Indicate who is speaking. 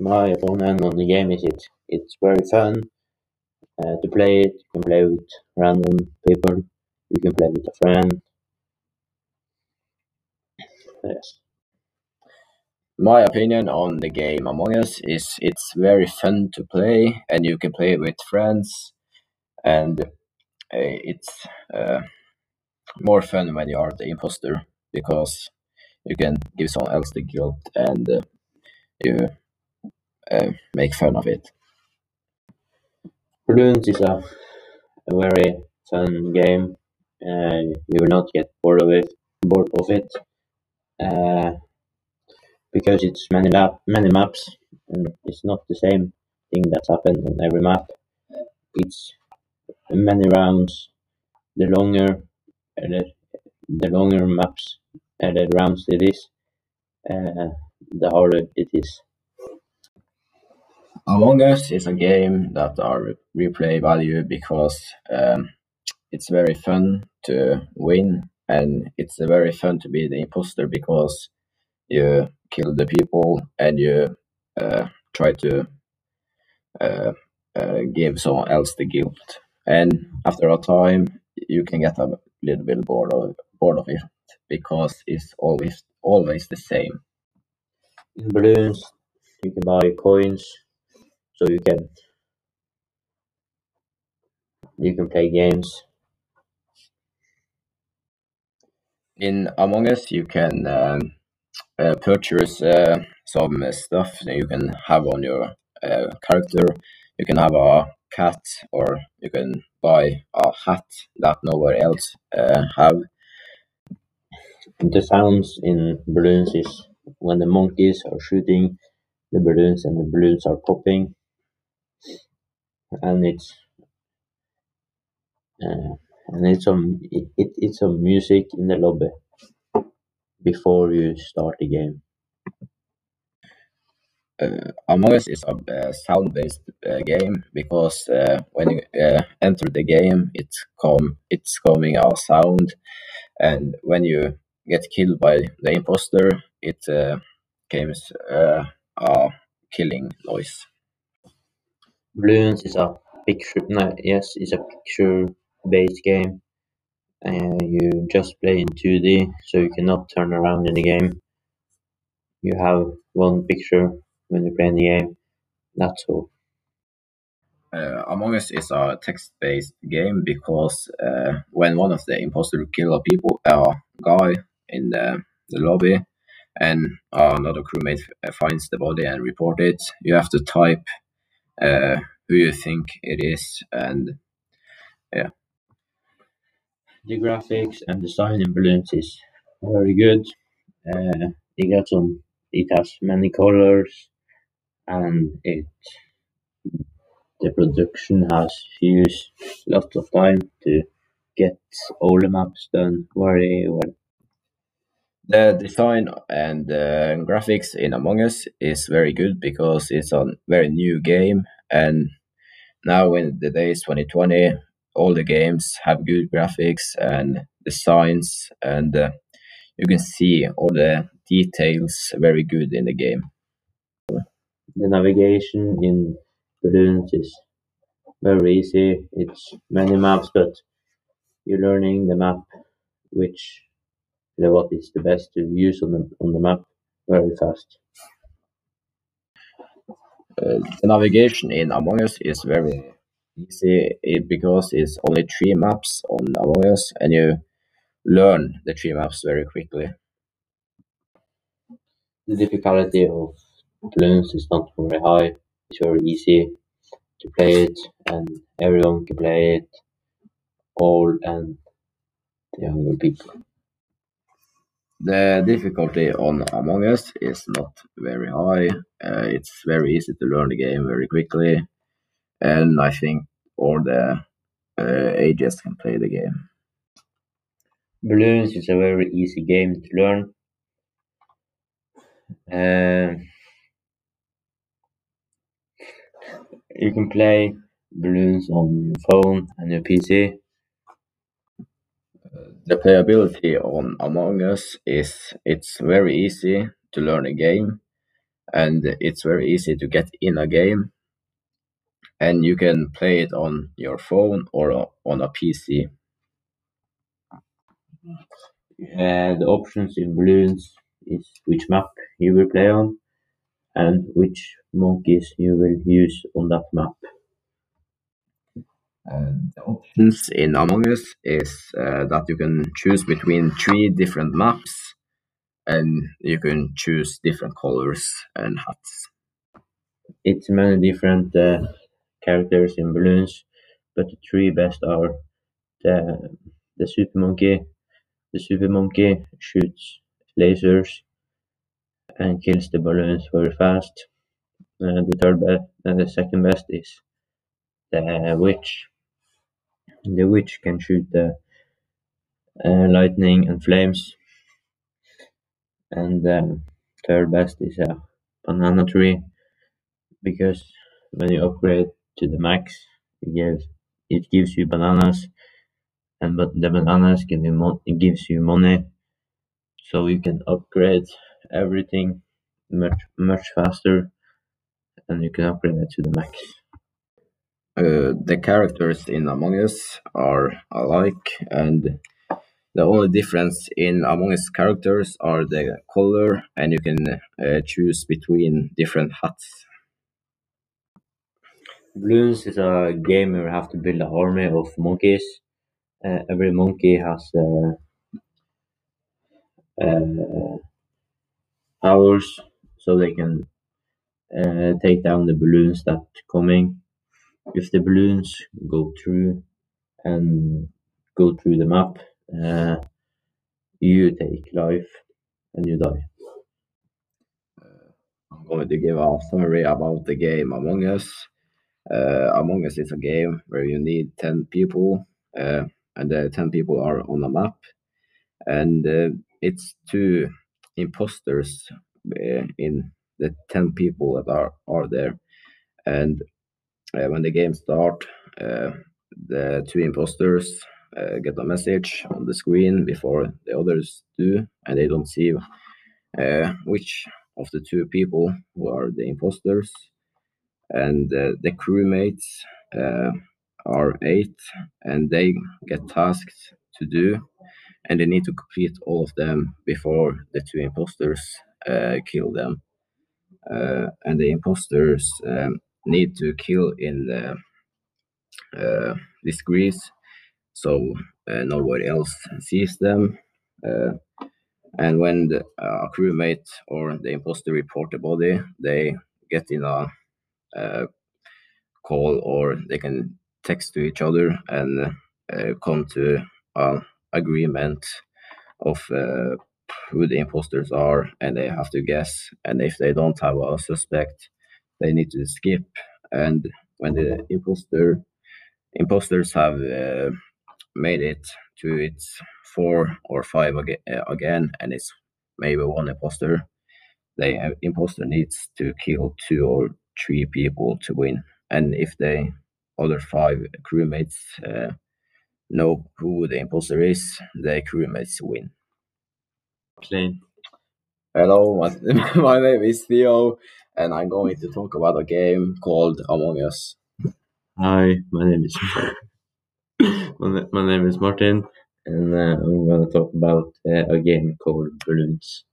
Speaker 1: my opinion on the game is it it's very fun uh, to play it. You can play with random people. You can play with a friend. Yes.
Speaker 2: My opinion on the game Among Us is it's very fun to play, and you can play with friends, and uh, it's uh, more fun when you are the imposter because you can give someone else the guilt and uh, you make fun of it.
Speaker 1: Bloons is a, a very fun game. Uh, you will not get bored of it. Bored of it, uh, because it's many map many maps, and it's not the same thing that's happened on every map. It's many rounds. The longer the, the longer maps uh, the rounds it is, uh, the harder it is.
Speaker 2: Among Us is a game that are replay value because um, it's very fun to win and it's very fun to be the imposter because you kill the people and you uh, try to uh, uh, give someone else the guilt. And after a time, you can get a little bit bored of bored of it because it's always always the same.
Speaker 1: In Bloons, you can buy coins, so you can you can play games.
Speaker 2: In Among Us, you can um, uh, purchase uh, some stuff that you can have on your uh, character. You can have a cat, or you can buy a hat that nowhere else uh, have.
Speaker 1: The sounds in balloons is when the monkeys are shooting the balloons and the balloons are popping, and it's uh, and it's some it, it, it's some music in the lobby before you start the game.
Speaker 2: Uh, Among Us is a uh, sound-based uh, game because uh, when you uh, enter the game, it's come it's coming a sound, and when you get killed by the imposter, it uh, comes a killing noise.
Speaker 1: Bloons is a picture no yes it's a picture based game. Uh, you just play in 2D, so you cannot turn around in the game. You have one picture when you play in the game. That's all.
Speaker 2: Uh, Among Us is a text-based game because uh, when one of the imposters kill a people, a guy in the, the lobby, and another crewmate finds the body and report it, you have to type uh, who you think it is, and yeah.
Speaker 1: The graphics and design in Bloons is very good. Uh, it got some. It has many colors, and it the production has used lots of time to get all the maps done very well.
Speaker 2: The design and uh, graphics in Among Us is very good because it's a very new game, and now in the days 2020, all the games have good graphics and designs, and uh, you can see all the details very good in the game.
Speaker 1: The navigation in Bloons is very easy. It's many maps, but you're learning the map, which you know, what is the best to use on the on the map very fast.
Speaker 2: Uh, the navigation in Among Us is very easy because it's only three maps on Among Us, and you learn the three maps very quickly.
Speaker 1: The difficulty of Bloons is not very high. It's very easy to play it, and everyone can play it, old and the younger people.
Speaker 2: The difficulty on Among Us is not very high. Uh, it's very easy to learn the game very quickly, and I think all the uh, ages can play the game.
Speaker 1: Balloons is a very easy game to learn. Uh, you can play balloons on your phone and your PC.
Speaker 2: The playability on Among Us is it's very easy to learn a game, and it's very easy to get in a game and you can play it on your phone or on a PC.
Speaker 1: Uh, the options in balloons is which map you will play on and which monkeys you will use on that map.
Speaker 2: Uh, the options in Among Us is uh, that you can choose between three different maps and you can choose different colors and hats.
Speaker 1: It's many different uh, characters in balloons, but the three best are the the super monkey. The super monkey shoots lasers and kills the balloons very fast. Uh, the third best and the second best is the witch. The witch can shoot the uh, lightning and flames. And um, third best is a banana tree because when you upgrade to the max, it gives it gives you bananas, and but the bananas give you mo- it gives you money, so you can upgrade everything much much faster, and you can upgrade it to the max.
Speaker 2: Uh, the characters in Among Us are alike, and the only difference in Among Us characters are the color, and you can uh, choose between different hats.
Speaker 1: Bloons is a game where you have to build an army of monkeys. Uh, every monkey has uh, uh, powers, so they can take down the balloons that coming. If the balloons go through and go through the map, uh, you take life and you die.
Speaker 2: I'm going to give a summary about the game Among Us. Uh, Among Us is a game where you need 10 people, uh, and the 10 people are on a map, and uh, it's two imposters uh, in the 10 people that are, are there. And uh, when the game starts, uh, the two imposters get a message on the screen before the others do, and they don't see which of the two people who are the imposters. And the crewmates are eight and they get tasked to do and they need to complete all of them before the two imposters uh, kill them. Uh, and the imposters um, need to kill in the uh, disgrace so uh, nobody else sees them and when the crewmate or the imposter report the body they get in a uh, call or they can text to each other and uh, come to an agreement of uh, who the imposters are and they have to guess. And if they don't have a suspect they need to skip and when the imposter imposters have uh, made it to its four or five again, uh, again and it's maybe one imposter the imposter needs to kill two or three people to win. And if the other five crewmates uh, know who the imposter is, the crewmates win.
Speaker 1: Clean.
Speaker 2: Hello, my, my name is Theo, and I'm going to talk about a game called Among Us.
Speaker 1: Hi, my name is my name is Martin, and uh, I'm going to talk about uh, a game called Bloons.